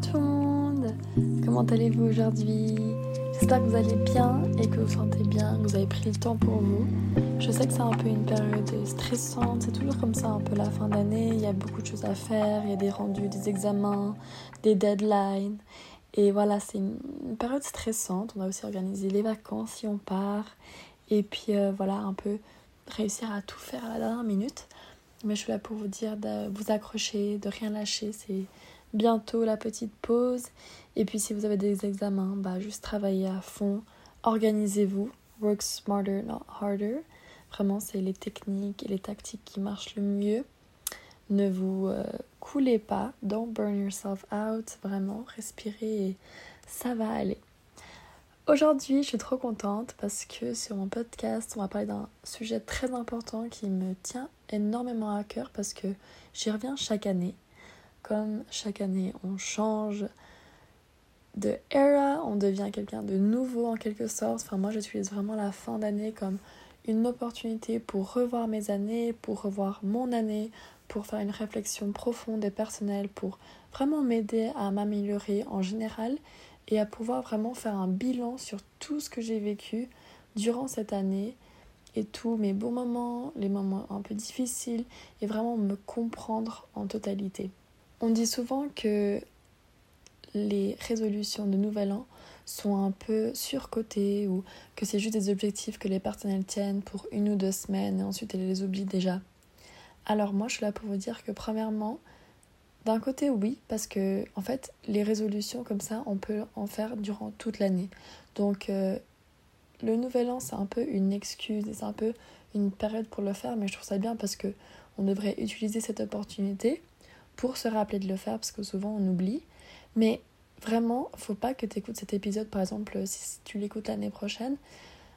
tout le monde Comment allez-vous aujourd'hui? J'espère que vous allez bien et que vous sentez bien, que vous avez pris le temps pour vous. Je sais que c'est un peu une période stressante, c'est toujours comme ça un peu la fin d'année, il y a beaucoup de choses à faire, il y a des rendus, des examens, des deadlines. Et voilà, c'est une période stressante. On a aussi organisé les vacances si on part. Et puis euh, voilà, un peu réussir à tout faire à la dernière minute. Mais je suis là pour vous dire de vous accrocher, de rien lâcher. C'est bientôt la petite pause. Et puis si vous avez des examens, bah juste travaillez à fond. Organisez-vous. Work smarter, not harder. Vraiment, c'est les techniques et les tactiques qui marchent le mieux. Ne vous euh, coulez pas. Don't burn yourself out. Vraiment, respirez et ça va aller. Aujourd'hui, je suis trop contente parce que sur mon podcast, on va parler d'un sujet très important qui me tient énormément à cœur parce que j'y reviens chaque année. Comme chaque année, on change de era, on devient quelqu'un de nouveau en quelque sorte. Enfin, moi, j'utilise vraiment la fin d'année comme une opportunité pour revoir mes années, pour revoir mon année, pour faire une réflexion profonde et personnelle, pour vraiment m'aider à m'améliorer en général et à pouvoir vraiment faire un bilan sur tout ce que j'ai vécu durant cette année et tous mes bons moments, les moments un peu difficiles et vraiment me comprendre en totalité. On dit souvent que les résolutions de nouvel an sont un peu surcotées ou que c'est juste des objectifs que les personnels tiennent pour une ou deux semaines et ensuite elles les oublient déjà. Alors moi je suis là pour vous dire que premièrement, d'un côté, oui, parce que en fait, les résolutions comme ça, on peut en faire durant toute l'année. Donc, euh, le nouvel an, c'est un peu une excuse et c'est un peu une période pour le faire, mais je trouve ça bien parce que on devrait utiliser cette opportunité pour se rappeler de le faire parce que souvent on oublie. Mais vraiment, faut pas que tu écoutes cet épisode, par exemple, si tu l'écoutes l'année prochaine,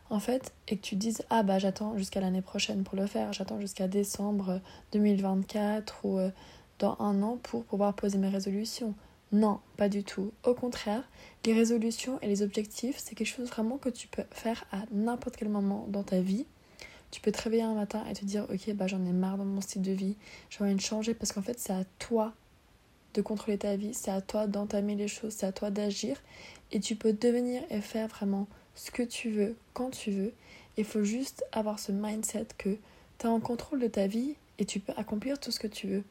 en fait, et que tu dises Ah bah j'attends jusqu'à l'année prochaine pour le faire, j'attends jusqu'à décembre 2024 ou. Euh, dans un an pour pouvoir poser mes résolutions. Non, pas du tout. Au contraire, les résolutions et les objectifs, c'est quelque chose vraiment que tu peux faire à n'importe quel moment dans ta vie. Tu peux te réveiller un matin et te dire ok bah j'en ai marre dans mon style de vie, j'ai envie de changer parce qu'en fait c'est à toi de contrôler ta vie, c'est à toi d'entamer les choses, c'est à toi d'agir et tu peux devenir et faire vraiment ce que tu veux quand tu veux. Il faut juste avoir ce mindset que tu es en contrôle de ta vie et tu peux accomplir tout ce que tu veux.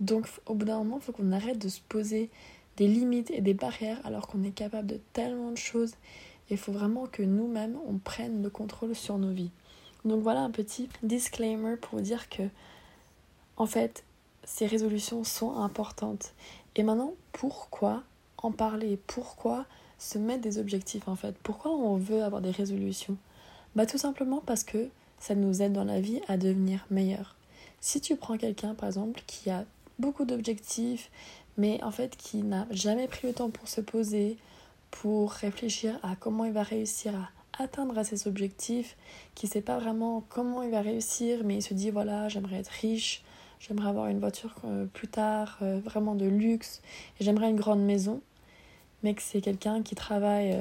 Donc au bout d'un moment, il faut qu'on arrête de se poser des limites et des barrières alors qu'on est capable de tellement de choses. Il faut vraiment que nous-mêmes, on prenne le contrôle sur nos vies. Donc voilà un petit disclaimer pour dire que, en fait, ces résolutions sont importantes. Et maintenant, pourquoi en parler? Pourquoi se mettre des objectifs en fait? Pourquoi on veut avoir des résolutions? Bah tout simplement parce que ça nous aide dans la vie à devenir meilleur. Si tu prends quelqu'un par exemple qui a beaucoup d'objectifs, mais en fait qui n'a jamais pris le temps pour se poser, pour réfléchir à comment il va réussir à atteindre ses objectifs, qui ne sait pas vraiment comment il va réussir, mais il se dit voilà, j'aimerais être riche, j'aimerais avoir une voiture euh, plus tard, euh, vraiment de luxe, et j'aimerais une grande maison, mais que c'est quelqu'un qui travaille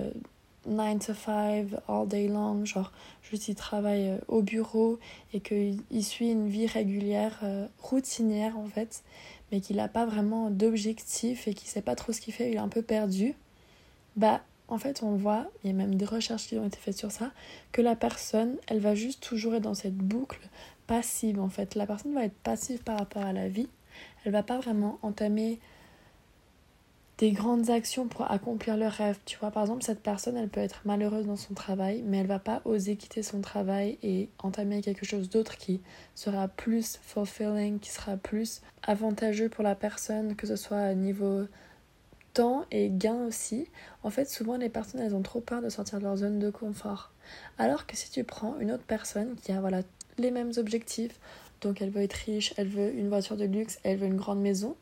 9 euh, to 5 all day long, genre juste il travaille au bureau et qu'il suit une vie régulière, routinière en fait, mais qu'il n'a pas vraiment d'objectif et qu'il sait pas trop ce qu'il fait, il est un peu perdu, bah en fait on voit, il y a même des recherches qui ont été faites sur ça, que la personne, elle va juste toujours être dans cette boucle passive en fait. La personne va être passive par rapport à la vie, elle va pas vraiment entamer des grandes actions pour accomplir le rêve. Tu vois, par exemple, cette personne, elle peut être malheureuse dans son travail, mais elle va pas oser quitter son travail et entamer quelque chose d'autre qui sera plus fulfilling, qui sera plus avantageux pour la personne, que ce soit à niveau temps et gain aussi. En fait, souvent, les personnes, elles ont trop peur de sortir de leur zone de confort. Alors que si tu prends une autre personne qui a voilà, les mêmes objectifs, donc elle veut être riche, elle veut une voiture de luxe, elle veut une grande maison,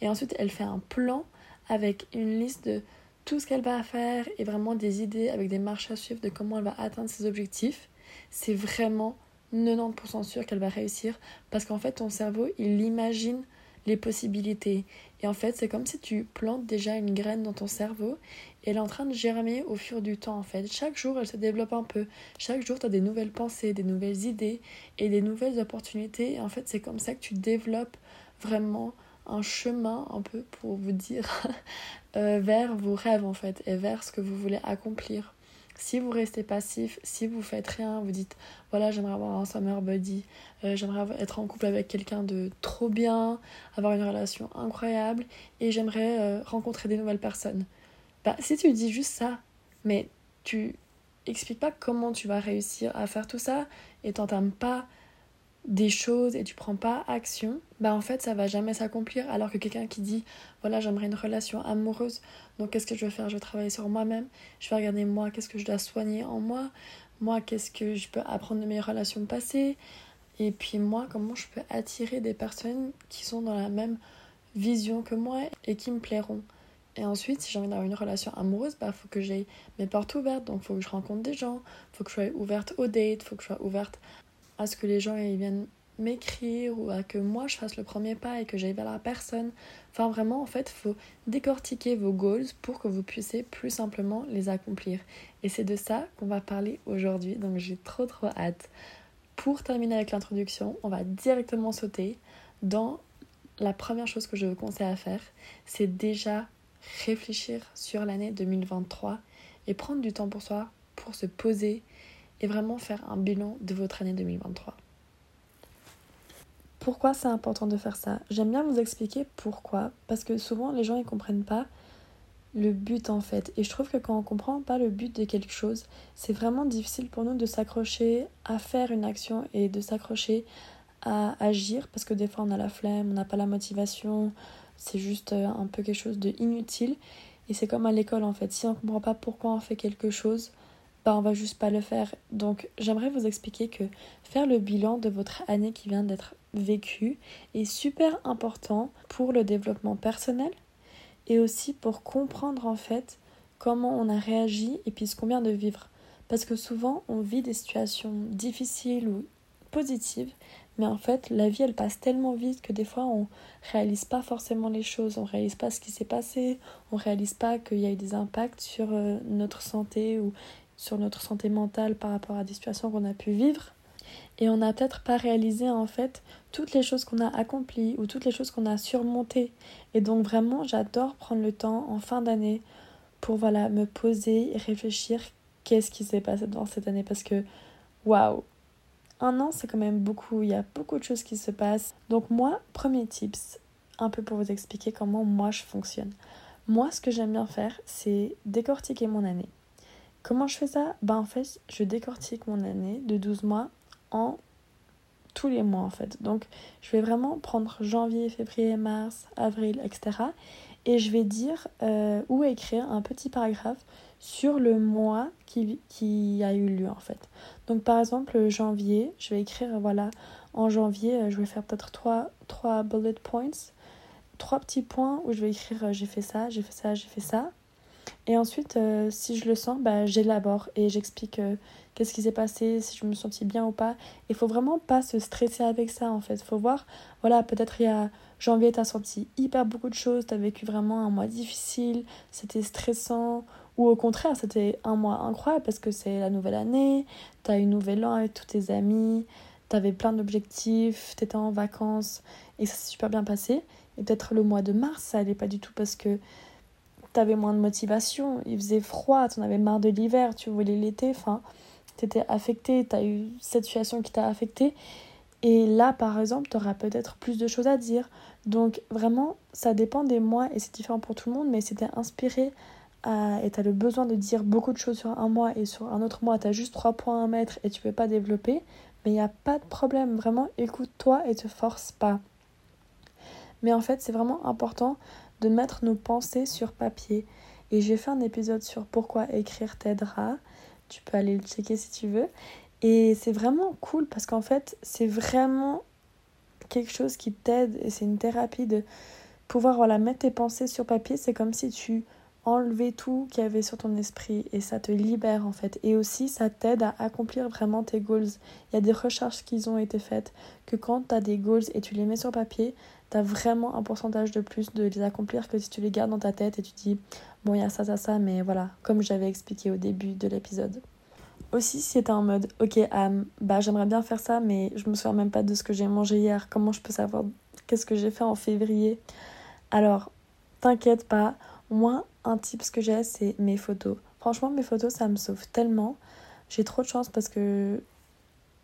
et ensuite elle fait un plan avec une liste de tout ce qu'elle va faire et vraiment des idées avec des marches à suivre de comment elle va atteindre ses objectifs, c'est vraiment 90% sûr qu'elle va réussir parce qu'en fait ton cerveau il imagine les possibilités. Et en fait c'est comme si tu plantes déjà une graine dans ton cerveau et elle est en train de germer au fur du temps en fait. Chaque jour elle se développe un peu. Chaque jour tu as des nouvelles pensées des nouvelles idées et des nouvelles opportunités. Et en fait c'est comme ça que tu développes vraiment un chemin un peu pour vous dire euh, vers vos rêves en fait et vers ce que vous voulez accomplir. Si vous restez passif, si vous faites rien, vous dites voilà j'aimerais avoir un summer body, euh, j'aimerais être en couple avec quelqu'un de trop bien, avoir une relation incroyable et j'aimerais euh, rencontrer des nouvelles personnes. Bah si tu dis juste ça, mais tu expliques pas comment tu vas réussir à faire tout ça et t'entames pas des choses et tu prends pas action, bah en fait ça va jamais s'accomplir. Alors que quelqu'un qui dit voilà j'aimerais une relation amoureuse, donc qu'est-ce que je vais faire? Je vais travailler sur moi-même, je vais regarder moi, qu'est-ce que je dois soigner en moi, moi qu'est-ce que je peux apprendre de mes relations passées, et puis moi comment je peux attirer des personnes qui sont dans la même vision que moi et qui me plairont? Et ensuite, si j'ai envie d'avoir une relation amoureuse, bah faut que j'ai mes portes ouvertes, donc faut que je rencontre des gens, faut que je sois ouverte aux dates, faut que je sois ouverte à ce que les gens ils viennent m'écrire ou à que moi je fasse le premier pas et que j'aille vers la personne. Enfin vraiment en fait, faut décortiquer vos goals pour que vous puissiez plus simplement les accomplir. Et c'est de ça qu'on va parler aujourd'hui, donc j'ai trop trop hâte. Pour terminer avec l'introduction, on va directement sauter dans la première chose que je vous conseille à faire, c'est déjà réfléchir sur l'année 2023 et prendre du temps pour soi, pour se poser et vraiment faire un bilan de votre année 2023. Pourquoi c'est important de faire ça? J'aime bien vous expliquer pourquoi, parce que souvent les gens ne comprennent pas le but en fait. Et je trouve que quand on comprend pas le but de quelque chose, c'est vraiment difficile pour nous de s'accrocher à faire une action et de s'accrocher à agir parce que des fois on a la flemme, on n'a pas la motivation, c'est juste euh, un peu quelque chose de inutile. Et c'est comme à l'école en fait, si on comprend pas pourquoi on fait quelque chose, bah on va juste pas le faire. Donc j'aimerais vous expliquer que faire le bilan de votre année qui vient d'être vécue est super important pour le développement personnel et aussi pour comprendre en fait comment on a réagi et puis ce qu'on vient de vivre. Parce que souvent on vit des situations difficiles ou positives, mais en fait la vie elle passe tellement vite que des fois on réalise pas forcément les choses, on réalise pas ce qui s'est passé, on réalise pas qu'il y a eu des impacts sur euh, notre santé ou sur notre santé mentale par rapport à des situations qu'on a pu vivre. Et on n'a peut-être pas réalisé en fait toutes les choses qu'on a accomplies ou toutes les choses qu'on a surmontées. Et donc vraiment, j'adore prendre le temps en fin d'année pour voilà me poser et réfléchir qu'est-ce qui s'est passé dans cette année parce que waouh, un an c'est quand même beaucoup, il y a beaucoup de choses qui se passent. Donc moi, premier tips, un peu pour vous expliquer comment moi je fonctionne. Moi, ce que j'aime bien faire, c'est décortiquer mon année. Comment je fais ça? Ben en fait, je décortique mon année de 12 mois en tous les mois en fait. Donc je vais vraiment prendre janvier, février, mars, avril, etc. Et je vais dire euh, ou écrire un petit paragraphe sur le mois qui, qui a eu lieu en fait. Donc par exemple janvier, je vais écrire voilà en janvier, euh, je vais faire peut-être trois bullet points, trois petits points où je vais écrire euh, j'ai fait ça, j'ai fait ça, j'ai fait ça. Et ensuite, euh, si je le sens, bah, j'élabore et j'explique euh, qu'est-ce qui s'est passé, si je me sentis bien ou pas. Il faut vraiment pas se stresser avec ça en fait. Faut voir, voilà, peut-être il y a janvier, tu as senti hyper beaucoup de choses, tu as vécu vraiment un mois difficile, c'était stressant. Ou au contraire, c'était un mois incroyable parce que c'est la nouvelle année, tu as une nouvelle an avec tous tes amis, tu avais plein d'objectifs, tu étais en vacances et ça s'est super bien passé. Et peut-être le mois de mars, ça allait pas du tout parce que t'avais moins de motivation, il faisait froid, t'en avais marre de l'hiver, tu voulais l'été, enfin, t'étais affecté, t'as eu cette situation qui t'a affecté. Et là, par exemple, t'auras peut-être plus de choses à dire. Donc, vraiment, ça dépend des mois et c'est différent pour tout le monde, mais c'était inspiré à... et t'as le besoin de dire beaucoup de choses sur un mois et sur un autre mois, t'as juste trois points à mettre et tu peux pas développer. Mais il n'y a pas de problème, vraiment, écoute-toi et te force pas. Mais en fait, c'est vraiment important de mettre nos pensées sur papier. Et j'ai fait un épisode sur pourquoi écrire t'aidera. Tu peux aller le checker si tu veux. Et c'est vraiment cool parce qu'en fait, c'est vraiment quelque chose qui t'aide et c'est une thérapie de pouvoir voilà, mettre tes pensées sur papier. C'est comme si tu enlevais tout qu'il y avait sur ton esprit et ça te libère en fait. Et aussi, ça t'aide à accomplir vraiment tes goals. Il y a des recherches qui ont été faites que quand tu as des goals et tu les mets sur papier, tu as vraiment un pourcentage de plus de les accomplir que si tu les gardes dans ta tête et tu dis bon il y a ça ça ça mais voilà comme j'avais expliqué au début de l'épisode. aussi si t'es en mode ok bah j'aimerais bien faire ça mais je me souviens même pas de ce que j'ai mangé hier comment je peux savoir qu'est-ce que j'ai fait en février? Alors t'inquiète pas moi un tip ce que j'ai c'est mes photos. Franchement mes photos ça me sauve tellement. J'ai trop de chance parce que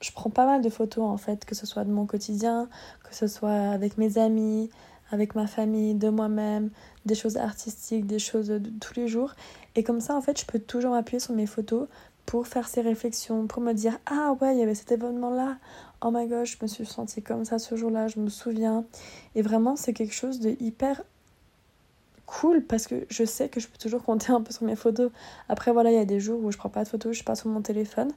je prends pas mal de photos en fait que ce soit de mon quotidien que ce soit avec mes amis avec ma famille de moi-même des choses artistiques des choses de tous les jours et comme ça en fait je peux toujours appuyer sur mes photos pour faire ces réflexions, pour me dire Ah ouais, il y avait cet événement-là. Oh my gosh, je me suis sentie comme ça ce jour-là, je me souviens. Et vraiment, c'est quelque chose de hyper cool parce que je sais que je peux toujours compter un peu sur mes photos. Après, voilà, il y a des jours où je prends pas de photos, je suis pas sur mon téléphone.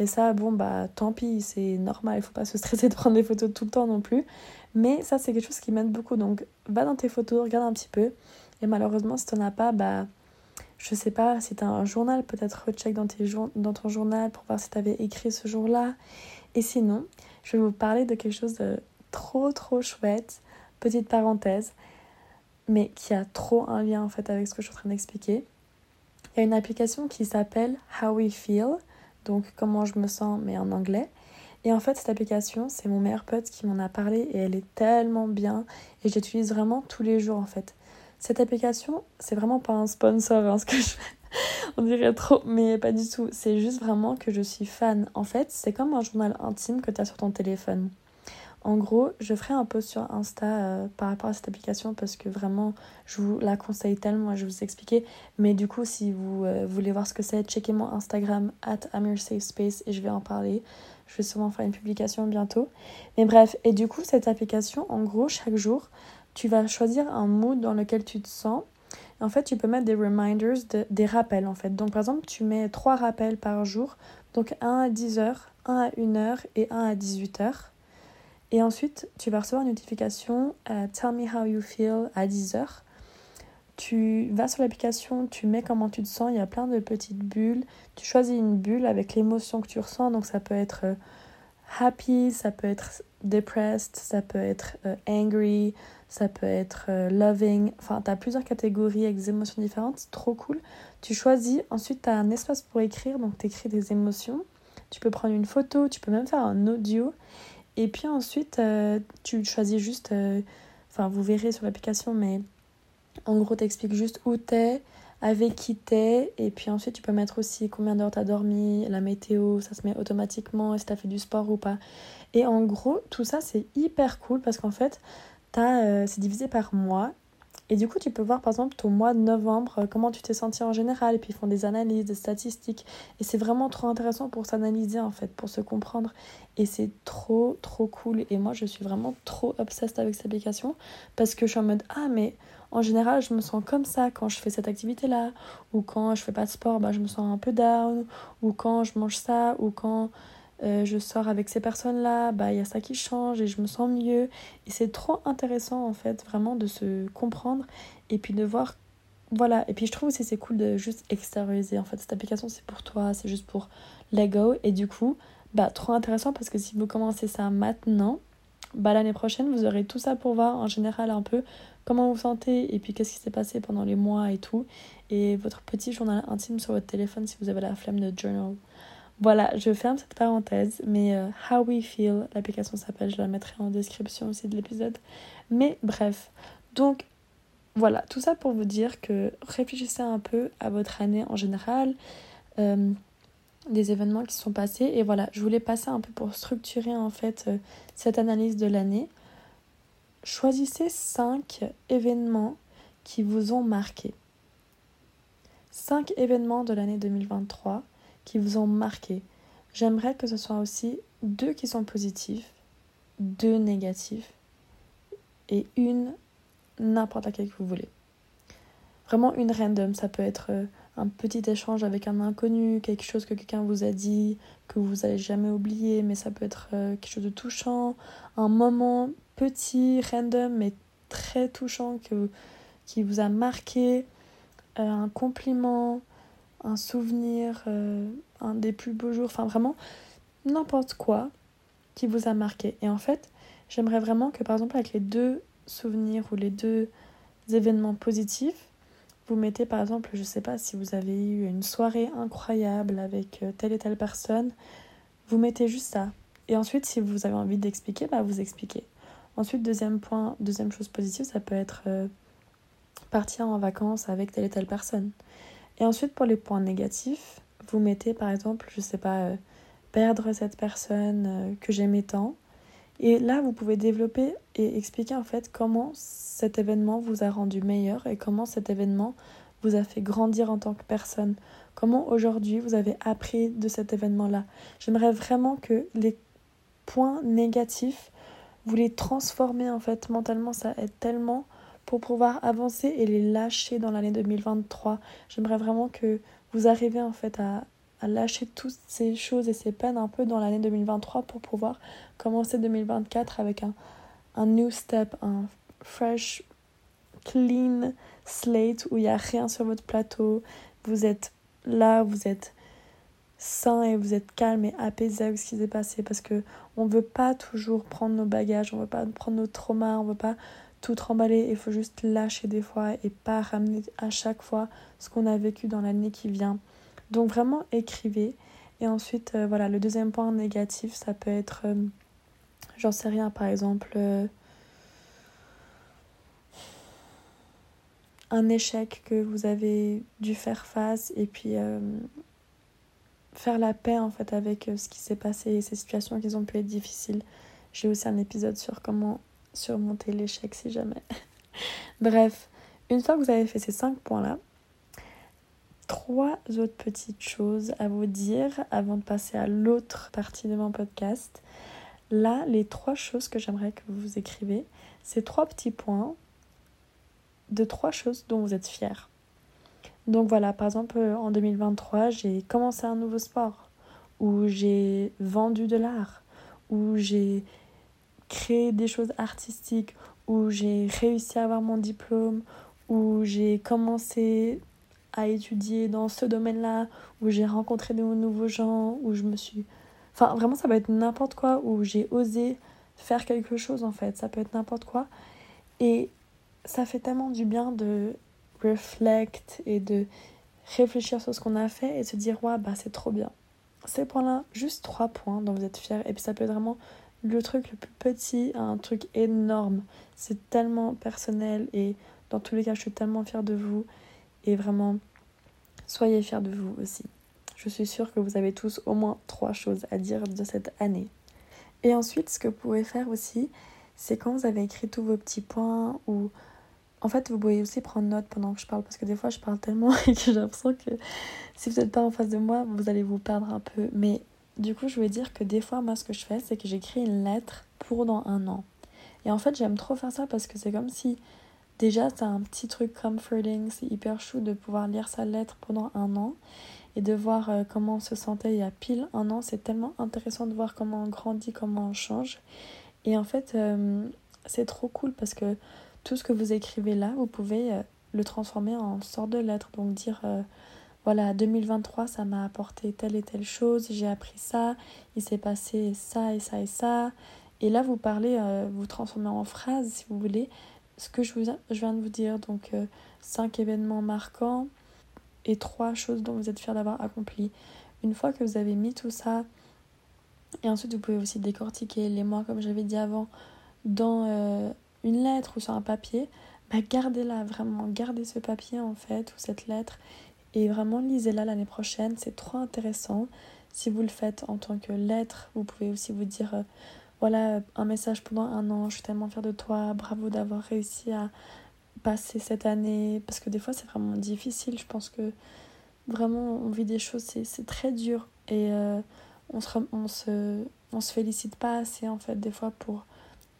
Et ça, bon, bah tant pis, c'est normal, il faut pas se stresser de prendre des photos tout le temps non plus. Mais ça, c'est quelque chose qui m'aide beaucoup. Donc, va dans tes photos, regarde un petit peu. Et malheureusement, si t'en as pas, bah je sais pas, si tu as un journal, peut-être recheck dans, tes dans ton journal pour voir si tu avais écrit ce jour-là. Et sinon, je vais vous parler de quelque chose de trop trop chouette, petite parenthèse, mais qui a trop un lien en fait avec ce que je suis en train d'expliquer. Il y a une application qui s'appelle How We Feel, donc comment je me sens mais en anglais. Et en fait, cette application, c'est mon meilleur pote qui m'en a parlé et elle est tellement bien et j'utilise vraiment tous les jours en fait. Cette application, c'est vraiment pas un sponsor, hein, ce que. On dirait trop, mais pas du tout. C'est juste vraiment que je suis fan. En fait, c'est comme un journal intime que tu as sur ton téléphone. En gros, je ferai un post sur Insta euh, par rapport à cette application parce que vraiment, je vous la conseille tellement je vais vous expliquer. Mais du coup, si vous euh, voulez voir ce que c'est, checkez mon Instagram at Space et je vais en parler. Je vais sûrement faire une publication bientôt. Mais bref, et du coup, cette application, en gros, chaque jour, tu vas choisir un mood dans lequel tu te sens. en fait, tu peux mettre des reminders, des rappels en fait. Donc par exemple, tu mets trois rappels par jour. Donc un à 10h, un à 1h et un à 18h. Et ensuite, tu vas recevoir une notification euh, Tell me how you feel à 10h. Tu vas sur l'application, tu mets comment tu te sens, il y a plein de petites bulles. Tu choisis une bulle avec l'émotion que tu ressens. Donc ça peut être euh, happy, ça peut être depressed, ça peut être euh, angry, ça peut être loving. Enfin, tu as plusieurs catégories avec des émotions différentes, c'est trop cool. Tu choisis, ensuite tu as un espace pour écrire, donc tu écris des émotions. Tu peux prendre une photo, tu peux même faire un audio. Et puis ensuite, euh, tu choisis juste, enfin vous verrez sur l'application, mais en gros, t'expliques juste où t'es, avec qui t'es, et puis ensuite tu peux mettre aussi combien d'heures t'as dormi, la météo, ça se met automatiquement, si t'as fait du sport ou pas. Et en gros, tout ça c'est hyper cool parce qu'en fait, euh, c'est divisé par mois. Et du coup, tu peux voir par exemple ton mois de novembre, euh, comment tu t'es senti en général, et puis ils font des analyses, des statistiques. Et c'est vraiment trop intéressant pour s'analyser en fait, pour se comprendre. Et c'est trop, trop cool. Et moi, je suis vraiment trop obsessed avec cette application parce que je suis en mode Ah, mais en général, je me sens comme ça quand je fais cette activité-là, ou quand je fais pas de sport, bah, je me sens un peu down, ou quand je mange ça, ou quand euh, je sors avec ces personnes-là, bah il y a ça qui change et je me sens mieux. Et c'est trop intéressant en fait, vraiment de se comprendre et puis de voir. Voilà, et puis je trouve aussi c'est cool de juste extérioriser. En fait, cette application c'est pour toi, c'est juste pour Lego. Et du coup, bah trop intéressant parce que si vous commencez ça maintenant, bah l'année prochaine vous aurez tout ça pour voir en général un peu comment vous vous sentez et puis qu'est-ce qui s'est passé pendant les mois et tout. Et votre petit journal intime sur votre téléphone si vous avez la flemme de journal. Voilà, je ferme cette parenthèse, mais euh, How We Feel, l'application s'appelle, je la mettrai en description aussi de l'épisode. Mais bref, donc voilà, tout ça pour vous dire que réfléchissez un peu à votre année en général, euh, des événements qui sont passés, et voilà, je voulais passer un peu pour structurer en fait euh, cette analyse de l'année. Choisissez 5 événements qui vous ont marqué. 5 événements de l'année 2023 qui vous ont marqué. J'aimerais que ce soit aussi deux qui sont positifs, deux négatifs et une n'importe laquelle que vous voulez. Vraiment une random, ça peut être euh, un petit échange avec un inconnu, quelque chose que quelqu'un vous a dit, que vous n'allez jamais oublier, mais ça peut être euh, quelque chose de touchant, un moment petit, random, mais très touchant que, qui vous a marqué, euh, un compliment, un souvenir, euh, un des plus beaux jours, enfin vraiment n'importe quoi qui vous a marqué. Et en fait, j'aimerais vraiment que par exemple avec les deux souvenirs ou les deux événements positifs, vous mettez par exemple, je sais pas si vous avez eu une soirée incroyable avec euh, telle et telle personne, vous mettez juste ça. Et ensuite, si vous avez envie d'expliquer, bah vous expliquez. Ensuite, deuxième point, deuxième chose positive, ça peut être euh, partir en vacances avec telle et telle personne. Et ensuite, pour les points négatifs, vous mettez par exemple, je sais pas, euh, perdre cette personne que j'aimais tant. Et là, vous pouvez développer et expliquer en fait comment cet événement vous a rendu meilleur et comment cet événement vous a fait grandir en tant que personne. Comment aujourd'hui vous avez appris de cet événement-là. J'aimerais vraiment que les points négatifs, vous les transformez en fait mentalement. Ça aide tellement pour pouvoir avancer et les lâcher dans l'année 2023. J'aimerais vraiment que vous arriviez en fait à, à lâcher toutes ces choses et ces peines un peu dans l'année 2023 pour pouvoir commencer 2024 avec un, un new step, un fresh, clean slate où il n'y a rien sur votre plateau. Vous êtes là, vous êtes sain et vous êtes calme et apaisé avec ce qui s'est passé parce que on veut pas toujours prendre nos bagages, on veut pas prendre nos traumas, on veut pas tout remballer, il faut juste lâcher des fois et pas ramener à chaque fois ce qu'on a vécu dans l'année qui vient. Donc vraiment écrivez. Et ensuite, euh, voilà, le deuxième point négatif, ça peut être, euh, j'en sais rien, par exemple, euh, un échec que vous avez dû faire face et puis faire la paix en fait avec ce qui s'est passé et ces situations qui ont pu être difficiles. J'ai aussi un épisode sur comment surmonter l'échec si jamais. Bref, une fois que vous avez fait ces cinq points-là, trois autres petites choses à vous dire avant de passer à l'autre partie de mon podcast. Là, les trois choses que j'aimerais que vous écrivez, c'est trois petits points de trois choses dont vous êtes fiers. Donc voilà, par exemple, en 2023, j'ai commencé un nouveau sport, ou j'ai vendu de l'art, ou j'ai créé des choses artistiques, ou j'ai réussi à avoir mon diplôme, ou j'ai commencé à étudier dans ce domaine-là, où j'ai rencontré de nouveaux gens, où je me suis... Enfin, vraiment, ça peut être n'importe quoi, où j'ai osé faire quelque chose, en fait. Ça peut être n'importe quoi. Et ça fait tellement du bien de reflect et de réfléchir sur ce qu'on a fait et se dire, ouais, bah c'est trop bien. Ces points-là, juste trois points dont vous êtes fiers. Et puis ça peut être vraiment le truc le plus petit à un truc énorme. C'est tellement personnel et dans tous les cas, je suis tellement fière de vous. Et vraiment, soyez fiers de vous aussi. Je suis sûre que vous avez tous au moins trois choses à dire de cette année. Et ensuite, ce que vous pouvez faire aussi, c'est quand vous avez écrit tous vos petits points ou en fait, vous pouvez aussi prendre note pendant que je parle parce que des fois, je parle tellement et que j'ai l'impression que si vous n'êtes pas en face de moi, vous allez vous perdre un peu. Mais du coup, je voulais dire que des fois, moi, ce que je fais, c'est que j'écris une lettre pour dans un an. Et en fait, j'aime trop faire ça parce que c'est comme si Déjà, c'est un petit truc comforting, c'est hyper chou de pouvoir lire sa lettre pendant un an et de voir euh, comment on se sentait il y a pile un an. C'est tellement intéressant de voir comment on grandit, comment on change. Et en fait, euh, c'est trop cool parce que tout ce que vous écrivez là, vous pouvez euh, le transformer en sorte de lettre. Donc dire, voilà, 2023, ça m'a apporté telle et telle chose, j'ai appris ça, il s'est passé ça et ça et ça. Et là, vous parlez, vous transformez en phrase si vous voulez ce que je, viens de vous dire. Donc, euh, cinq événements marquants et trois choses dont vous êtes fiers d'avoir accompli. Une fois que vous avez mis tout ça, et ensuite vous pouvez aussi décortiquer les mois, comme j'avais dit avant, dans euh, une lettre ou sur un papier, bah gardez-la vraiment, gardez ce papier en fait, ou cette lettre, et vraiment lisez-la l'année prochaine, c'est trop intéressant. Si vous le faites en tant que lettre, vous pouvez aussi vous dire euh, voilà, un message pendant un an, je suis tellement fière de toi, bravo d'avoir réussi à passer cette année, parce que des fois c'est vraiment difficile, je pense que vraiment on vit des choses, c'est très dur, et euh, on, se, on, se, on se félicite pas assez en fait des fois pour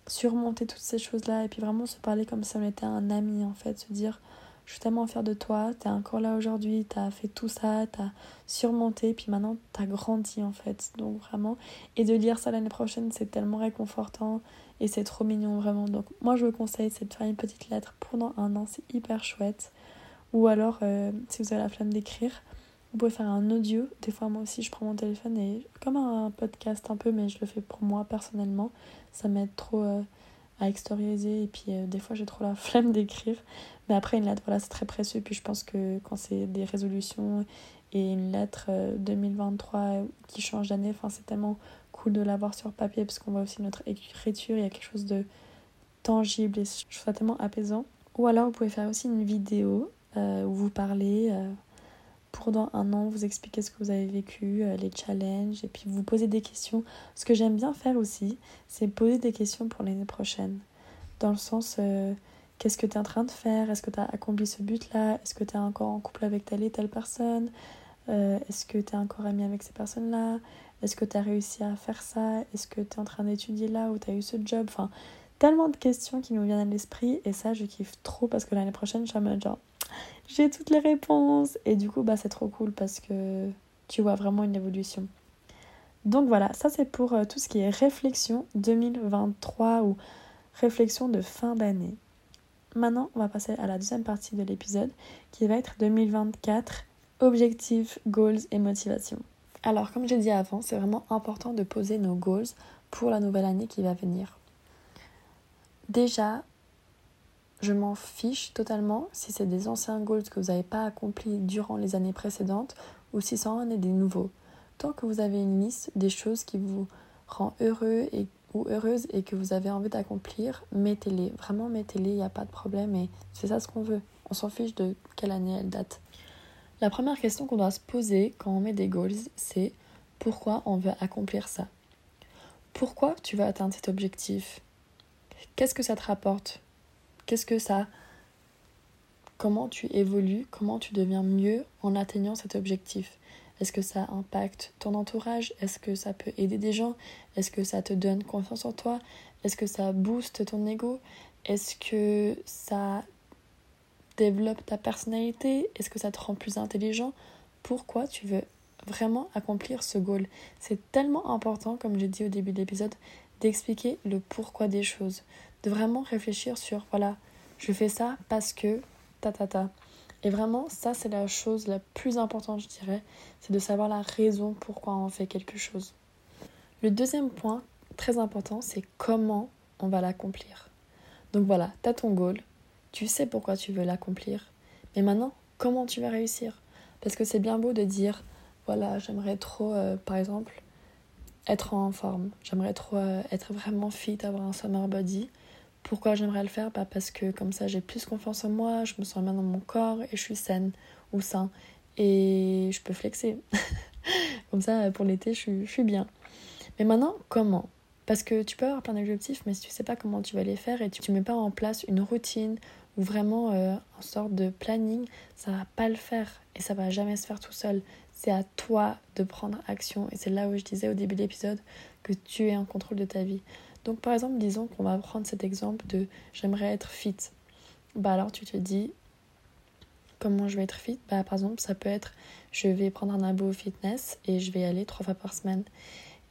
surmonter toutes ces choses-là, et puis vraiment se parler comme si on était un ami en fait, se dire je suis tellement fière de toi, t'es encore là aujourd'hui, t'as fait tout ça, t'as surmonté, puis maintenant t'as grandi en fait. Donc vraiment, et de lire ça l'année prochaine, c'est tellement réconfortant et c'est trop mignon vraiment. Donc moi je vous conseille, c'est de faire une petite lettre pendant un an, c'est hyper chouette. Ou alors, euh, si vous avez la flemme d'écrire, vous pouvez faire un audio. Des fois, moi aussi, je prends mon téléphone et comme un podcast un peu, mais je le fais pour moi personnellement. Ça m'aide trop euh, à extérioriser et puis euh, des fois, j'ai trop la flemme d'écrire. Mais après, une lettre, voilà, c'est très précieux. Puis je pense que quand c'est des résolutions et une lettre 2023 euh, qui change d'année, enfin, c'est tellement cool de l'avoir sur papier parce qu'on voit aussi notre écriture, il y a quelque chose de tangible et je trouve ça tellement apaisant. Ou alors, vous pouvez faire aussi une vidéo euh, où vous parlez. Euh, pour dans un an vous expliquer ce que vous avez vécu, les challenges, et puis vous poser des questions. Ce que j'aime bien faire aussi, c'est poser des questions pour l'année prochaine. Dans le sens, Qu'est-ce que tu es en train de faire? Est-ce que tu as accompli ce but-là? Est-ce que tu es encore en couple avec telle et telle personne? Euh, Est-ce que tu es encore ami avec ces personnes-là? Est-ce que tu as réussi à faire ça? Est-ce que tu es en train d'étudier là ou tu as eu ce job? Enfin, tellement de questions qui nous viennent à l'esprit et ça, je kiffe trop parce que l'année prochaine, je suis genre, j'ai toutes les réponses et du coup, bah, c'est trop cool parce que tu vois vraiment une évolution. Donc voilà, ça c'est pour euh, tout ce qui est réflexion 2023 ou réflexion de fin d'année. Maintenant, on va passer à la deuxième partie de l'épisode qui va être 2024, objectifs, goals et motivation. Alors, comme j'ai dit avant, c'est vraiment important de poser nos goals pour la nouvelle année qui va venir. Déjà, je m'en fiche totalement si c'est des anciens goals que vous n'avez pas accomplis durant les années précédentes ou si ça en est des nouveaux. Tant que vous avez une liste des choses qui vous rend heureux et ou heureuse et que vous avez envie d'accomplir, mettez-les. Vraiment, mettez-les, il n'y a pas de problème et c'est ça ce qu'on veut. On s'en fiche de quelle année elle date. La première question qu'on doit se poser quand on met des goals, c'est pourquoi on veut accomplir ça? Pourquoi tu veux atteindre cet objectif? Qu'est-ce que ça te rapporte? Qu'est-ce que ça... Comment tu évolues? Comment tu deviens mieux en atteignant cet objectif? Est-ce que ça impacte ton entourage? Est-ce que ça peut aider des gens? Est-ce que ça te donne confiance en toi? Est-ce que ça booste ton ego? Est-ce que ça développe ta personnalité? Est-ce que ça te rend plus intelligent? Pourquoi tu veux vraiment accomplir ce goal? C'est tellement important, comme j'ai dit au début de l'épisode, d'expliquer le pourquoi des choses. De vraiment réfléchir sur, voilà, je fais ça parce que ta ta ta. Et vraiment, ça, c'est la chose la plus importante, je dirais, c'est de savoir la raison pourquoi on fait quelque chose. Le deuxième point, très important, c'est comment on va l'accomplir. Donc voilà, tu as ton goal, tu sais pourquoi tu veux l'accomplir, mais maintenant, comment tu vas réussir? Parce que c'est bien beau de dire, voilà, j'aimerais trop, euh, par exemple, être en forme, j'aimerais trop euh, être vraiment fit, avoir un summer body, pourquoi j'aimerais le faire bah Parce que comme ça j'ai plus confiance en moi, je me sens bien dans mon corps et je suis saine ou sain. Et je peux flexer. comme ça pour l'été je, suis bien. Mais maintenant, comment? Parce que tu peux avoir plein d'objectifs, mais si tu sais pas comment tu vas les faire et tu ne mets pas en place une routine ou vraiment euh, une sorte de planning, ça va pas le faire et ça va jamais se faire tout seul. C'est à toi de prendre action et c'est là où je disais au début de l'épisode que tu es en contrôle de ta vie. Donc par exemple, disons qu'on va prendre cet exemple de j'aimerais être fit. Bah alors tu te dis comment je vais être fit? Bah par exemple, ça peut être je vais prendre un abo fitness et je vais y aller trois fois par semaine.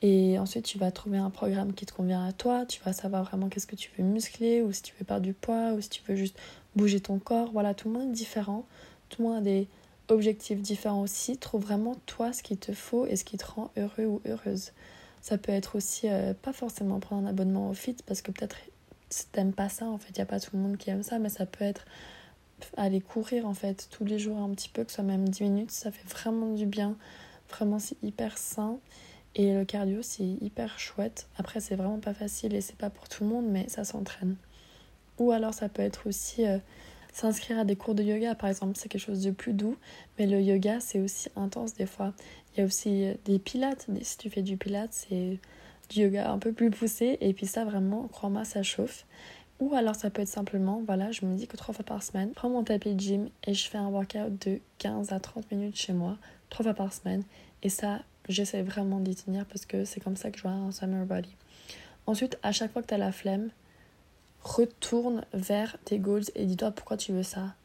Et ensuite, tu vas trouver un programme qui te convient à toi. Tu vas savoir vraiment qu'est-ce que tu veux muscler, ou si tu veux perdre du poids, ou si tu veux juste bouger ton corps. Voilà, tout le monde est différent. Tout le monde a des objectifs différents aussi. Trouve vraiment toi ce qu'il te faut et ce qui te rend heureux ou heureuse. Ça peut être aussi euh, pas forcément prendre un abonnement au fit parce que peut-être t'aimes pas ça en fait, il n'y a pas tout le monde qui aime ça, mais ça peut être aller courir en fait tous les jours un petit peu, que ce soit même 10 minutes, ça fait vraiment du bien. Vraiment, c'est hyper sain. Et le cardio, c'est hyper chouette. Après, c'est vraiment pas facile et c'est pas pour tout le monde, mais ça s'entraîne. Ou alors, ça peut être aussi euh, s'inscrire à des cours de yoga, par exemple. C'est quelque chose de plus doux, mais le yoga, c'est aussi intense des fois. Il y a aussi euh, des pilates. Si tu fais du pilates, c'est du yoga un peu plus poussé. Et puis ça, vraiment, crois-moi, ça chauffe. Ou alors ça peut être simplement, voilà, je me dis que trois fois par semaine, je prends mon tapis de gym et je fais un workout de 15 à 30 minutes chez moi, trois fois par semaine. Et ça, j'essaie vraiment d'y tenir parce que c'est comme ça que je vois un summer body. Ensuite, à chaque fois que tu as la flemme, retourne vers tes goals et dis-toi pourquoi tu veux ça.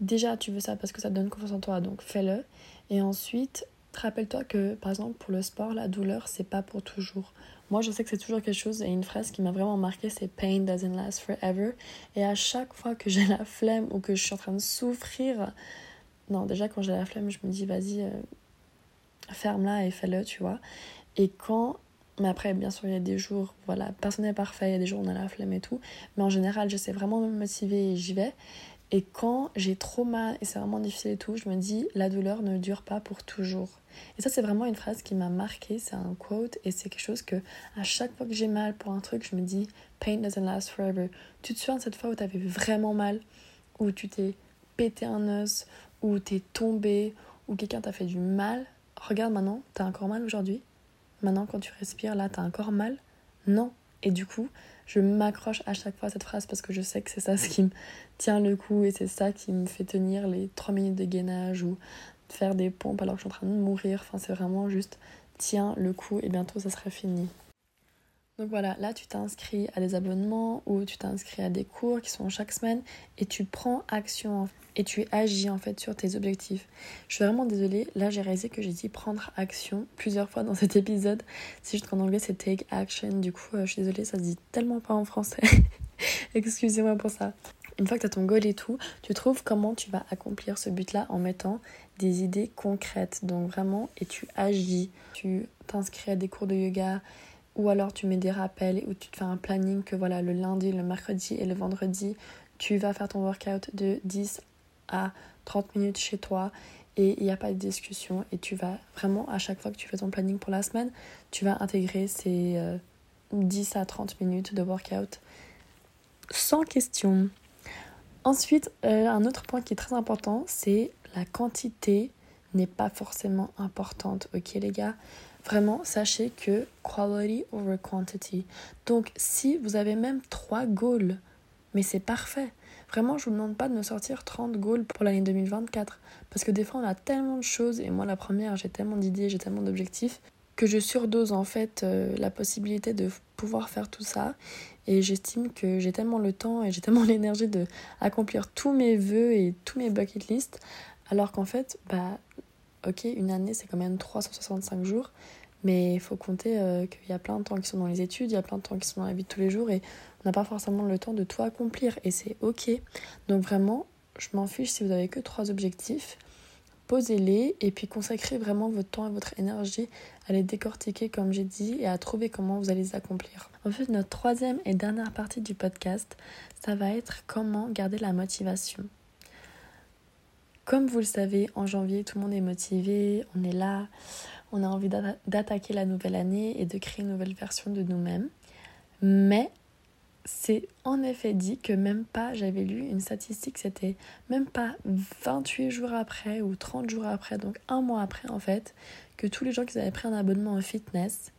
Déjà, tu veux ça parce que ça donne confiance en toi, donc fais-le. Et ensuite, rappelle-toi que, par exemple, pour le sport, la douleur, c'est pas pour toujours. Moi, je sais que c'est toujours quelque chose, et une phrase qui m'a vraiment marqué, c'est Pain doesn't last forever. Et à chaque fois que j'ai la flemme ou que je suis en train de souffrir, non, déjà, quand j'ai la flemme, je me dis, vas-y, euh, ferme-la et fais-le, tu vois. Et quand Mais après, bien sûr, il y a des jours, voilà, personne n'est parfait, il y a des jours où on a la flemme et tout. Mais en général, j'essaie vraiment de me motiver et j'y vais. Et quand j'ai trop mal et c'est vraiment difficile et tout, je me dis la douleur ne dure pas pour toujours. Et ça c'est vraiment une phrase qui m'a marqué, c'est un quote et c'est quelque chose que à chaque fois que j'ai mal pour un truc, je me dis pain doesn't last forever. Tu te souviens de cette fois où tu avais vraiment mal, où tu t'es pété un os, où t'es tombé, où quelqu'un t'a fait du mal? Regarde maintenant, t'as encore mal aujourd'hui? Maintenant quand tu respires là, t'as encore mal? Non. Et du coup, je m'accroche à chaque fois à cette phrase parce que je sais que c'est ça ce qui me tient le coup et c'est ça qui me fait tenir les 3 minutes de gainage ou faire des pompes alors que je suis en train de mourir. Enfin, c'est vraiment juste tiens le coup et bientôt ça sera fini. Donc voilà, là tu t'inscris à des abonnements ou tu t'inscris à des cours qui sont chaque semaine et tu prends action et tu agis en fait sur tes objectifs. Je suis vraiment désolée, là j'ai réalisé que j'ai dit prendre action plusieurs fois dans cet épisode. C'est juste qu'en anglais c'est take action, du coup euh, je suis désolée, ça se dit tellement pas en français. Excusez-moi pour ça. Une fois que tu as ton goal et tout, tu trouves comment tu vas accomplir ce but-là en mettant des idées concrètes. Donc vraiment, et tu agis. Tu t'inscris à des cours de yoga, ou alors tu mets des rappels ou tu te fais un planning que voilà, le lundi, le mercredi et le vendredi, tu vas faire ton workout de 10 à 30 minutes chez toi et il n'y a pas de discussion et tu vas vraiment à chaque fois que tu fais ton planning pour la semaine, tu vas intégrer ces 10 euh, à 30 minutes de workout sans question. Ensuite, euh, un autre point qui est très important, c'est la quantité n'est pas forcément importante, ok les gars Vraiment, sachez que quality over quantity. Donc, si vous avez même 3 goals, mais c'est parfait. Vraiment, je vous demande pas de me sortir 30 goals pour l'année 2024. Parce que des fois, on a tellement de choses, et moi, la première, j'ai tellement d'idées, j'ai tellement d'objectifs, que je surdose en fait euh, la possibilité de pouvoir faire tout ça. Et j'estime que j'ai tellement le temps et j'ai tellement l'énergie de accomplir tous mes vœux et tous mes bucket lists. Alors qu'en fait, bah, ok, une année c'est quand même 365 jours, mais il faut compter euh, qu'il y a plein de temps qui sont dans les études, il y a plein de temps qui sont dans la vie de tous les jours et on n'a pas forcément le temps de tout accomplir et c'est ok. Donc vraiment, je m'en fiche si vous avez que trois objectifs, posez-les et puis consacrez vraiment votre temps et votre énergie à les décortiquer comme j'ai dit et à trouver comment vous allez les accomplir. En fait, notre troisième et dernière partie du podcast, ça va être comment garder la motivation. Comme vous le savez, en janvier, tout le monde est motivé, on est là, on a envie d'attaquer la nouvelle année et de créer une nouvelle version de nous-mêmes. Mais c'est en effet dit que même pas, j'avais lu une statistique, c'était même pas 28 jours après ou 30 jours après, donc un mois après en fait, que tous les gens qui avaient pris un abonnement au fitness,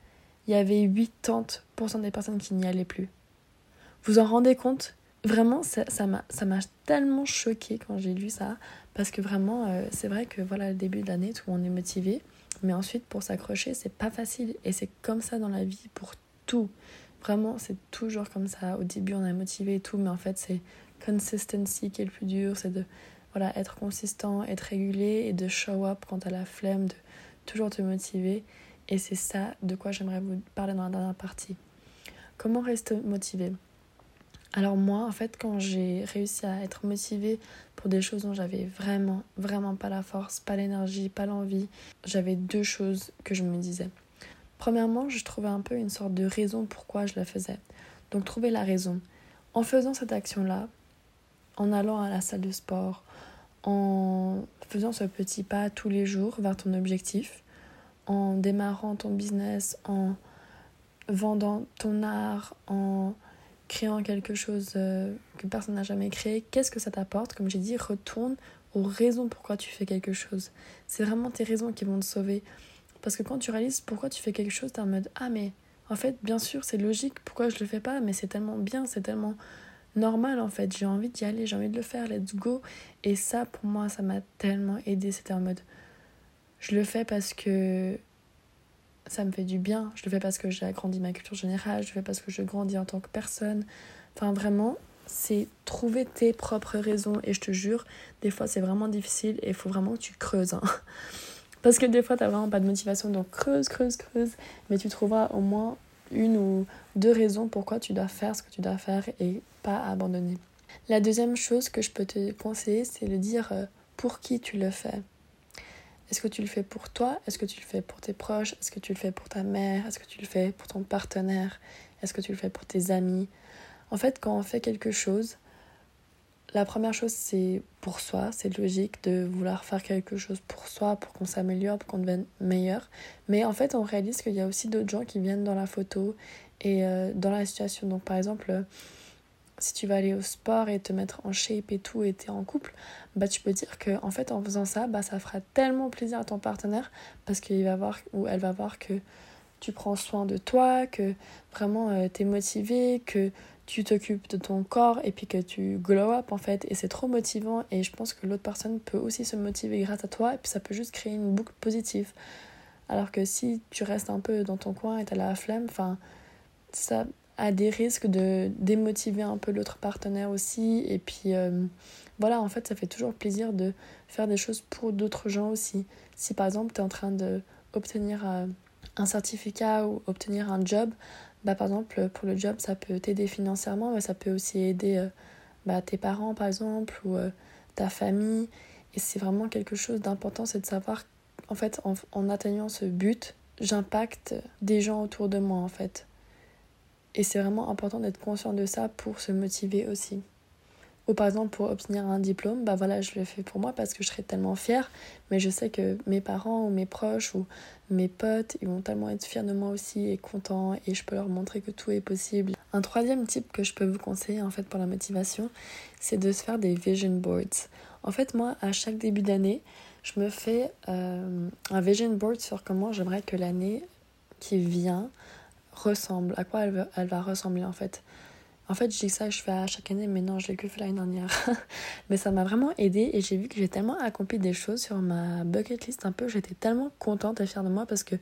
il y avait 80% des personnes qui n'y allaient plus. Vous en rendez compte? Vraiment, ça m'a ça tellement choqué quand j'ai lu ça, parce que vraiment, euh, c'est vrai que voilà, le début de l'année, tout le est motivé, mais ensuite, pour s'accrocher, c'est pas facile, et c'est comme ça dans la vie pour tout. Vraiment, c'est toujours comme ça. Au début, on est motivé et tout, mais en fait, c'est consistency qui est le plus dur, c'est de voilà, être consistant, être régulier et de show up quand t'as la flemme, de toujours te motiver. Et c'est ça de quoi j'aimerais vous parler dans la dernière partie. Comment rester motivé? Alors moi, en fait, quand j'ai réussi à être motivée pour des choses dont j'avais vraiment, vraiment pas la force, pas l'énergie, pas l'envie, j'avais deux choses que je me disais. Premièrement, je trouvais un peu une sorte de raison pourquoi je la faisais. Donc trouver la raison. En faisant cette action-là, en allant à la salle de sport, en faisant ce petit pas tous les jours vers ton objectif, en démarrant ton business, en vendant ton art, en créant quelque chose euh, que personne n'a jamais créé, qu'est-ce que ça t'apporte? Comme j'ai dit, retourne aux raisons pourquoi tu fais quelque chose. C'est vraiment tes raisons qui vont te sauver. Parce que quand tu réalises pourquoi tu fais quelque chose, t'es en mode Ah, mais en fait, bien sûr, c'est logique, pourquoi je le fais pas Mais c'est tellement bien, c'est tellement normal en fait. J'ai envie d'y aller, j'ai envie de le faire, let's go. Et ça, pour moi, ça m'a tellement aidé. C'était en mode Je le fais parce que ça me fait du bien. Je le fais parce que j'ai agrandi ma culture générale, je le fais parce que je grandis en tant que personne. Enfin, vraiment, c'est trouver tes propres raisons. Et je te jure, des fois, c'est vraiment difficile et il faut vraiment que tu creuses. Hein. Parce que des fois, t'as vraiment pas de motivation, donc creuse, creuse, creuse. Mais tu trouveras au moins une ou deux raisons pourquoi tu dois faire ce que tu dois faire et pas abandonner. La deuxième chose que je peux te conseiller, c'est de dire euh, pour qui tu le fais. Est-ce que tu le fais pour toi? Est-ce que tu le fais pour tes proches? Est-ce que tu le fais pour ta mère? Est-ce que tu le fais pour ton partenaire? Est-ce que tu le fais pour tes amis? En fait, quand on fait quelque chose, la première chose, c'est pour soi. C'est logique de vouloir faire quelque chose pour soi, pour qu'on s'améliore, pour qu'on devienne meilleur. Mais en fait, on réalise qu'il y a aussi d'autres gens qui viennent dans la photo et euh, dans la situation. Donc, par exemple, si tu vas aller au sport et te mettre en shape et tout et t'es en couple, bah tu peux dire que en fait en faisant ça, bah ça fera tellement plaisir à ton partenaire parce qu'il va voir ou elle va voir que tu prends soin de toi, que vraiment euh, tu es motivé, que tu t'occupes de ton corps et puis que tu glow up en fait et c'est trop motivant et je pense que l'autre personne peut aussi se motiver grâce à toi et puis ça peut juste créer une boucle positive. Alors que si tu restes un peu dans ton coin et t'as la flemme, enfin ça a des risques de démotiver un peu l'autre partenaire aussi. Et puis euh, voilà, en fait, ça fait toujours plaisir de faire des choses pour d'autres gens aussi. Si par exemple, tu es en train d'obtenir euh, un certificat ou obtenir un job, bah, par exemple, pour le job, ça peut t'aider financièrement, mais ça peut aussi aider euh, bah, tes parents, par exemple, ou ta famille. Et c'est vraiment quelque chose d'important, c'est de savoir, en fait, en atteignant ce but, j'impacte des gens autour de moi, en fait. Et c'est vraiment important d'être conscient de ça pour se motiver aussi. Ou par exemple pour obtenir un diplôme, bah voilà, je le fais pour moi parce que je serais tellement fière, mais je sais que mes parents ou mes proches ou mes potes, ils vont tellement être fiers de moi aussi et contents et je peux leur montrer que tout est possible. Un troisième type que je peux vous conseiller en fait pour la motivation, c'est de se faire des vision boards. En fait, moi, à chaque début d'année, je me fais euh, un vision board sur comment j'aimerais que l'année qui vient ressemble, à quoi elle va, elle va ressembler en fait. En fait, je dis ça, je fais à chaque année, mais non, je l'ai que fait l'année dernière. mais ça m'a vraiment aidé et j'ai vu que j'ai tellement accompli des choses sur ma bucket list un peu. J'étais tellement contente et fière de moi parce que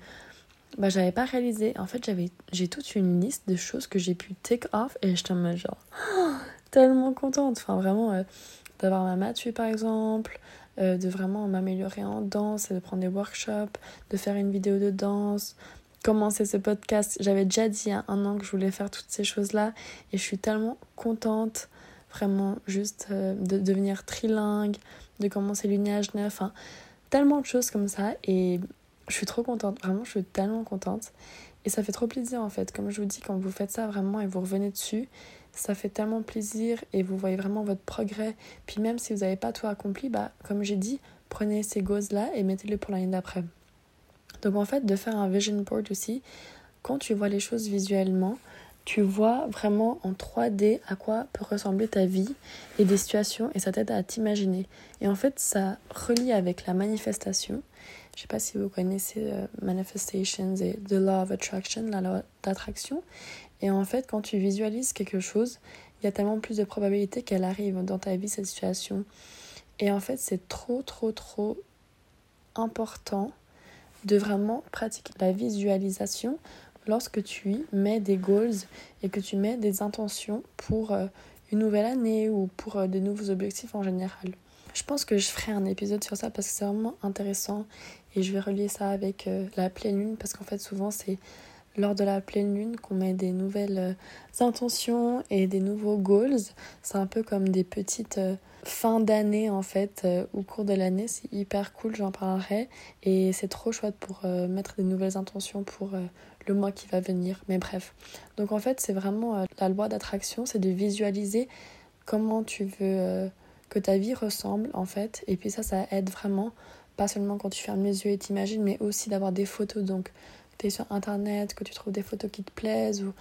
bah, j'avais pas réalisé. En fait, j'avais j'ai toute une liste de choses que j'ai pu take off et je me genre tellement contente. Enfin, vraiment, euh, d'avoir ma maths par exemple, euh, de vraiment m'améliorer en danse et de prendre des workshops, de faire une vidéo de danse, commencer ce podcast. J'avais déjà dit il y a un an que je voulais faire toutes ces choses-là et je suis tellement contente, vraiment juste euh, de devenir trilingue, de commencer neuf, enfin, tellement de choses comme ça et je suis trop contente, vraiment je suis tellement contente et ça fait trop plaisir en fait. Comme je vous dis, quand vous faites ça vraiment et vous revenez dessus, ça fait tellement plaisir et vous voyez vraiment votre progrès. Puis même si vous n'avez pas tout accompli, bah, comme j'ai dit, prenez ces gauzes-là et mettez-les pour l'année d'après. Donc en fait, de faire un vision board aussi, quand tu vois les choses visuellement, tu vois vraiment en 3D à quoi peut ressembler ta vie et des situations et ça t'aide à t'imaginer. Et en fait, ça relie avec la manifestation. Je sais pas si vous connaissez euh, Manifestations et The Law of Attraction, la loi d'attraction. Et en fait, quand tu visualises quelque chose, il y a tellement plus de probabilités qu'elle arrive dans ta vie, cette situation. Et en fait, c'est trop, trop, trop important de vraiment pratiquer la visualisation lorsque tu mets des goals et que tu mets des intentions pour euh, une nouvelle année ou pour euh, de nouveaux objectifs en général. Je pense que je ferai un épisode sur ça parce que c'est vraiment intéressant et je vais relier ça avec euh, la pleine lune parce qu'en fait souvent c'est lors de la pleine lune qu'on met des nouvelles intentions et des nouveaux goals. C'est un peu comme des petites fin d'année en fait euh, au cours de l'année. C'est hyper cool j'en parlerai. Et c'est trop chouette pour euh, mettre des nouvelles intentions pour euh, le mois qui va venir. Mais bref. Donc en fait c'est vraiment la loi d'attraction c'est de visualiser comment tu veux que ta vie ressemble en fait. Et puis ça ça aide vraiment pas seulement quand tu fermes les yeux et t'imagines mais aussi d'avoir des photos. Donc sur internet que tu trouves des photos qui te plaisent ou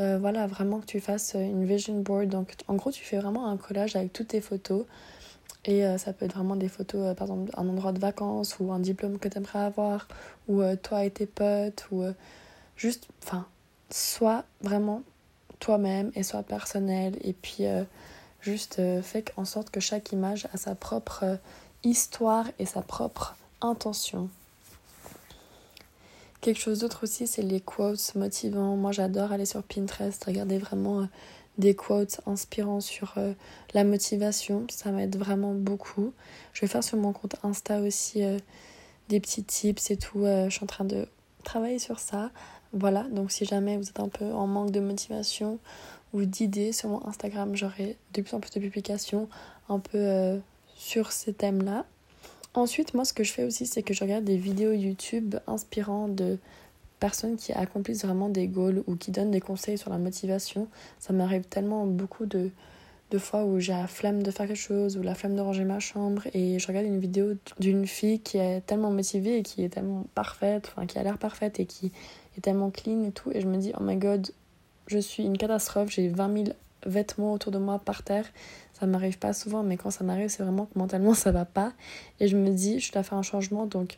euh, voilà, vraiment que tu fasses une vision board. Donc, en gros, tu fais vraiment un collage avec toutes tes photos. Et euh, ça peut être vraiment des photos, euh, par exemple, un endroit de vacances ou un diplôme que tu aimerais avoir, ou toi et tes potes, ou juste, enfin, soit vraiment toi-même et soit personnel. Et puis, juste fais en sorte que chaque image a sa propre histoire et sa propre intention. Quelque chose d'autre aussi, c'est les quotes motivants. Moi, j'adore aller sur Pinterest, regarder vraiment euh, des quotes inspirants sur euh, la motivation. Ça m'aide vraiment beaucoup. Je vais faire sur mon compte Insta aussi euh, des petits tips et tout. je suis en train de travailler sur ça. Voilà, donc si jamais vous êtes un peu en manque de motivation ou d'idées sur mon Instagram, j'aurai de plus en plus de publications un peu sur ces thèmes-là. Ensuite, moi, ce que je fais aussi, c'est que je regarde des vidéos YouTube inspirantes de personnes qui accomplissent vraiment des goals ou qui donnent des conseils sur la motivation. Ça m'arrive tellement beaucoup de, de fois où j'ai la flemme de faire quelque chose ou la flemme de ranger ma chambre et je regarde une vidéo d'une fille qui est tellement motivée et qui est tellement parfaite, enfin qui a l'air parfaite et qui est tellement clean et tout et je me dis oh my god je suis une catastrophe, j'ai 20 000 vêtements autour de moi par terre. Ça m'arrive pas souvent, mais quand ça m'arrive, c'est vraiment que mentalement ça va pas. Et je me dis, je dois faire un changement, donc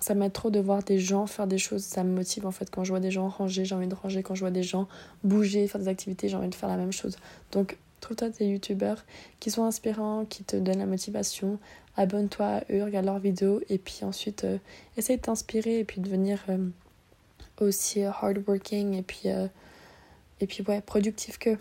ça m'aide trop de voir des gens faire des choses. Ça me motive en fait. Quand je vois des gens ranger, j'ai envie de ranger. Quand je vois des gens bouger, faire des activités, j'ai envie de faire la même chose. Donc trouve-toi des youtubeurs qui sont inspirants, qui te donnent la motivation. Abonne-toi à eux, regarde leurs vidéos et puis ensuite euh, essaye de t'inspirer et puis devenir euh, aussi hardworking et puis euh, et puis ouais, productif que.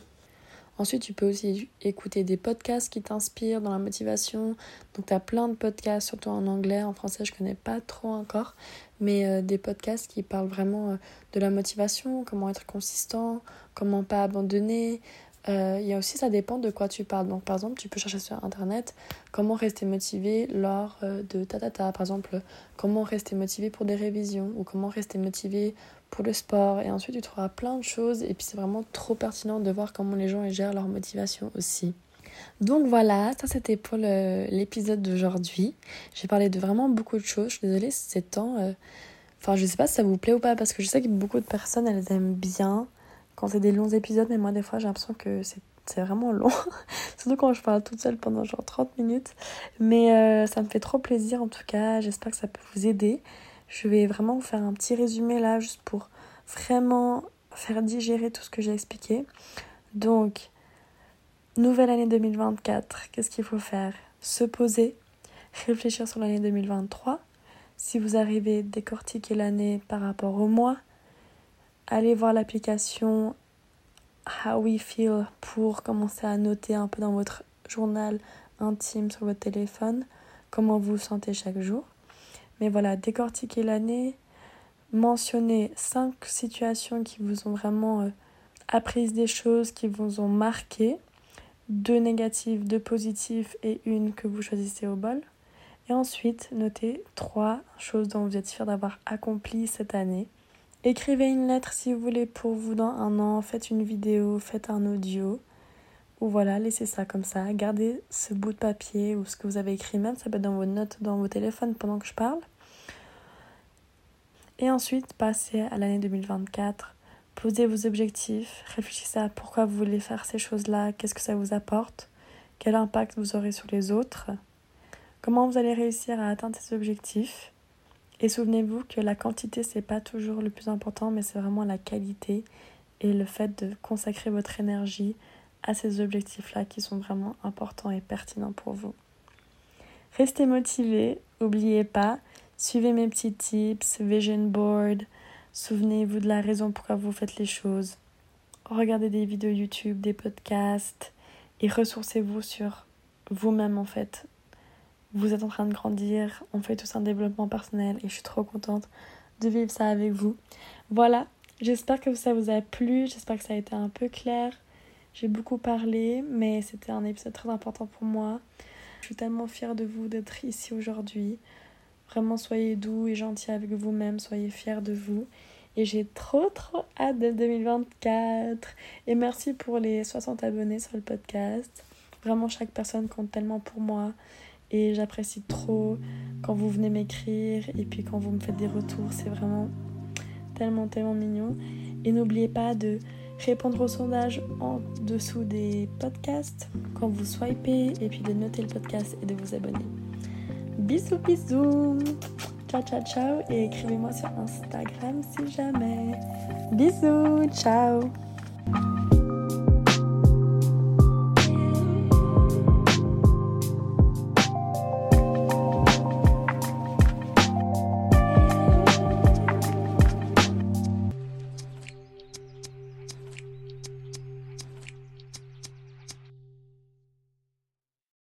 Ensuite, tu peux aussi écouter des podcasts qui t'inspirent dans la motivation. Donc, tu as plein de podcasts, surtout en anglais. En français, je connais pas trop encore. Mais euh, des podcasts qui parlent vraiment euh, de la motivation, comment être consistant, comment pas abandonner, euh, il y a aussi, ça dépend de quoi tu parles. Donc, par exemple, tu peux chercher sur Internet comment rester motivé lors de ta, ta, ta. Par exemple, comment rester motivé pour des révisions ou comment rester motivé pour le sport. Et ensuite, tu trouveras plein de choses. Et puis, c'est vraiment trop pertinent de voir comment les gens gèrent leur motivation aussi. Donc voilà, ça c'était pour l'épisode d'aujourd'hui. J'ai parlé de vraiment beaucoup de choses. Je suis désolée si c'est temps. Euh, enfin, je sais pas si ça vous plaît ou pas parce que je sais que beaucoup de personnes elles aiment bien quand c'est des longs épisodes, mais moi des fois j'ai l'impression que c'est vraiment long. Surtout quand je parle toute seule pendant genre 30 minutes. Mais euh, ça me fait trop plaisir en tout cas. J'espère que ça peut vous aider. Je vais vraiment vous faire un petit résumé là, juste pour vraiment faire digérer tout ce que j'ai expliqué. Donc, nouvelle année 2024, qu'est-ce qu'il faut faire? Se poser, réfléchir sur l'année 2023. Si vous arrivez, décortiquer l'année par rapport au mois allez voir l'application How We Feel pour commencer à noter un peu dans votre journal intime sur votre téléphone comment vous vous sentez chaque jour. Mais voilà, décortiquer l'année, mentionner cinq situations qui vous ont vraiment euh, appris des choses, qui vous ont marqué, deux négatives, deux positives et une que vous choisissez au bol. Et ensuite, notez trois choses dont vous êtes fier d'avoir accompli cette année Écrivez une lettre si vous voulez pour vous dans un an, faites une vidéo, faites un audio. Ou voilà, laissez ça comme ça. Gardez ce bout de papier ou ce que vous avez écrit même, ça peut être dans vos notes, dans vos téléphones pendant que je parle. Et ensuite, passez à l'année 2024. Posez vos objectifs, réfléchissez à pourquoi vous voulez faire ces choses-là, qu'est-ce que ça vous apporte, quel impact vous aurez sur les autres, comment vous allez réussir à atteindre ces objectifs et souvenez-vous que la quantité, c'est pas toujours le plus important, mais c'est vraiment la qualité et le fait de consacrer votre énergie à ces objectifs-là qui sont vraiment importants et pertinents pour vous. Restez motivé, n'oubliez pas, suivez mes petits tips, vision board, souvenez-vous de la raison pourquoi vous faites les choses. Regardez des vidéos YouTube, des podcasts et ressourcez-vous sur vous-même en fait, vous êtes en train de grandir, on fait tous un développement personnel et je suis trop contente de vivre ça avec vous. Voilà, j'espère que ça vous a plu, j'espère que ça a été un peu clair. J'ai beaucoup parlé, mais c'était un épisode très important pour moi. Je suis tellement fière de vous d'être ici aujourd'hui. Vraiment, soyez doux et gentils avec vous-même, soyez fiers de vous. Et j'ai trop trop hâte de 2024. Et merci pour les 60 abonnés sur le podcast. Vraiment, chaque personne compte tellement pour moi. Et j'apprécie trop quand vous venez m'écrire et puis quand vous me faites des retours. C'est vraiment tellement, tellement mignon. Et n'oubliez pas de répondre au sondage en dessous des podcasts quand vous swipez et puis de noter le podcast et de vous abonner. Bisous, bisous. Ciao, ciao, ciao. Et écrivez-moi sur Instagram si jamais. Bisous, ciao.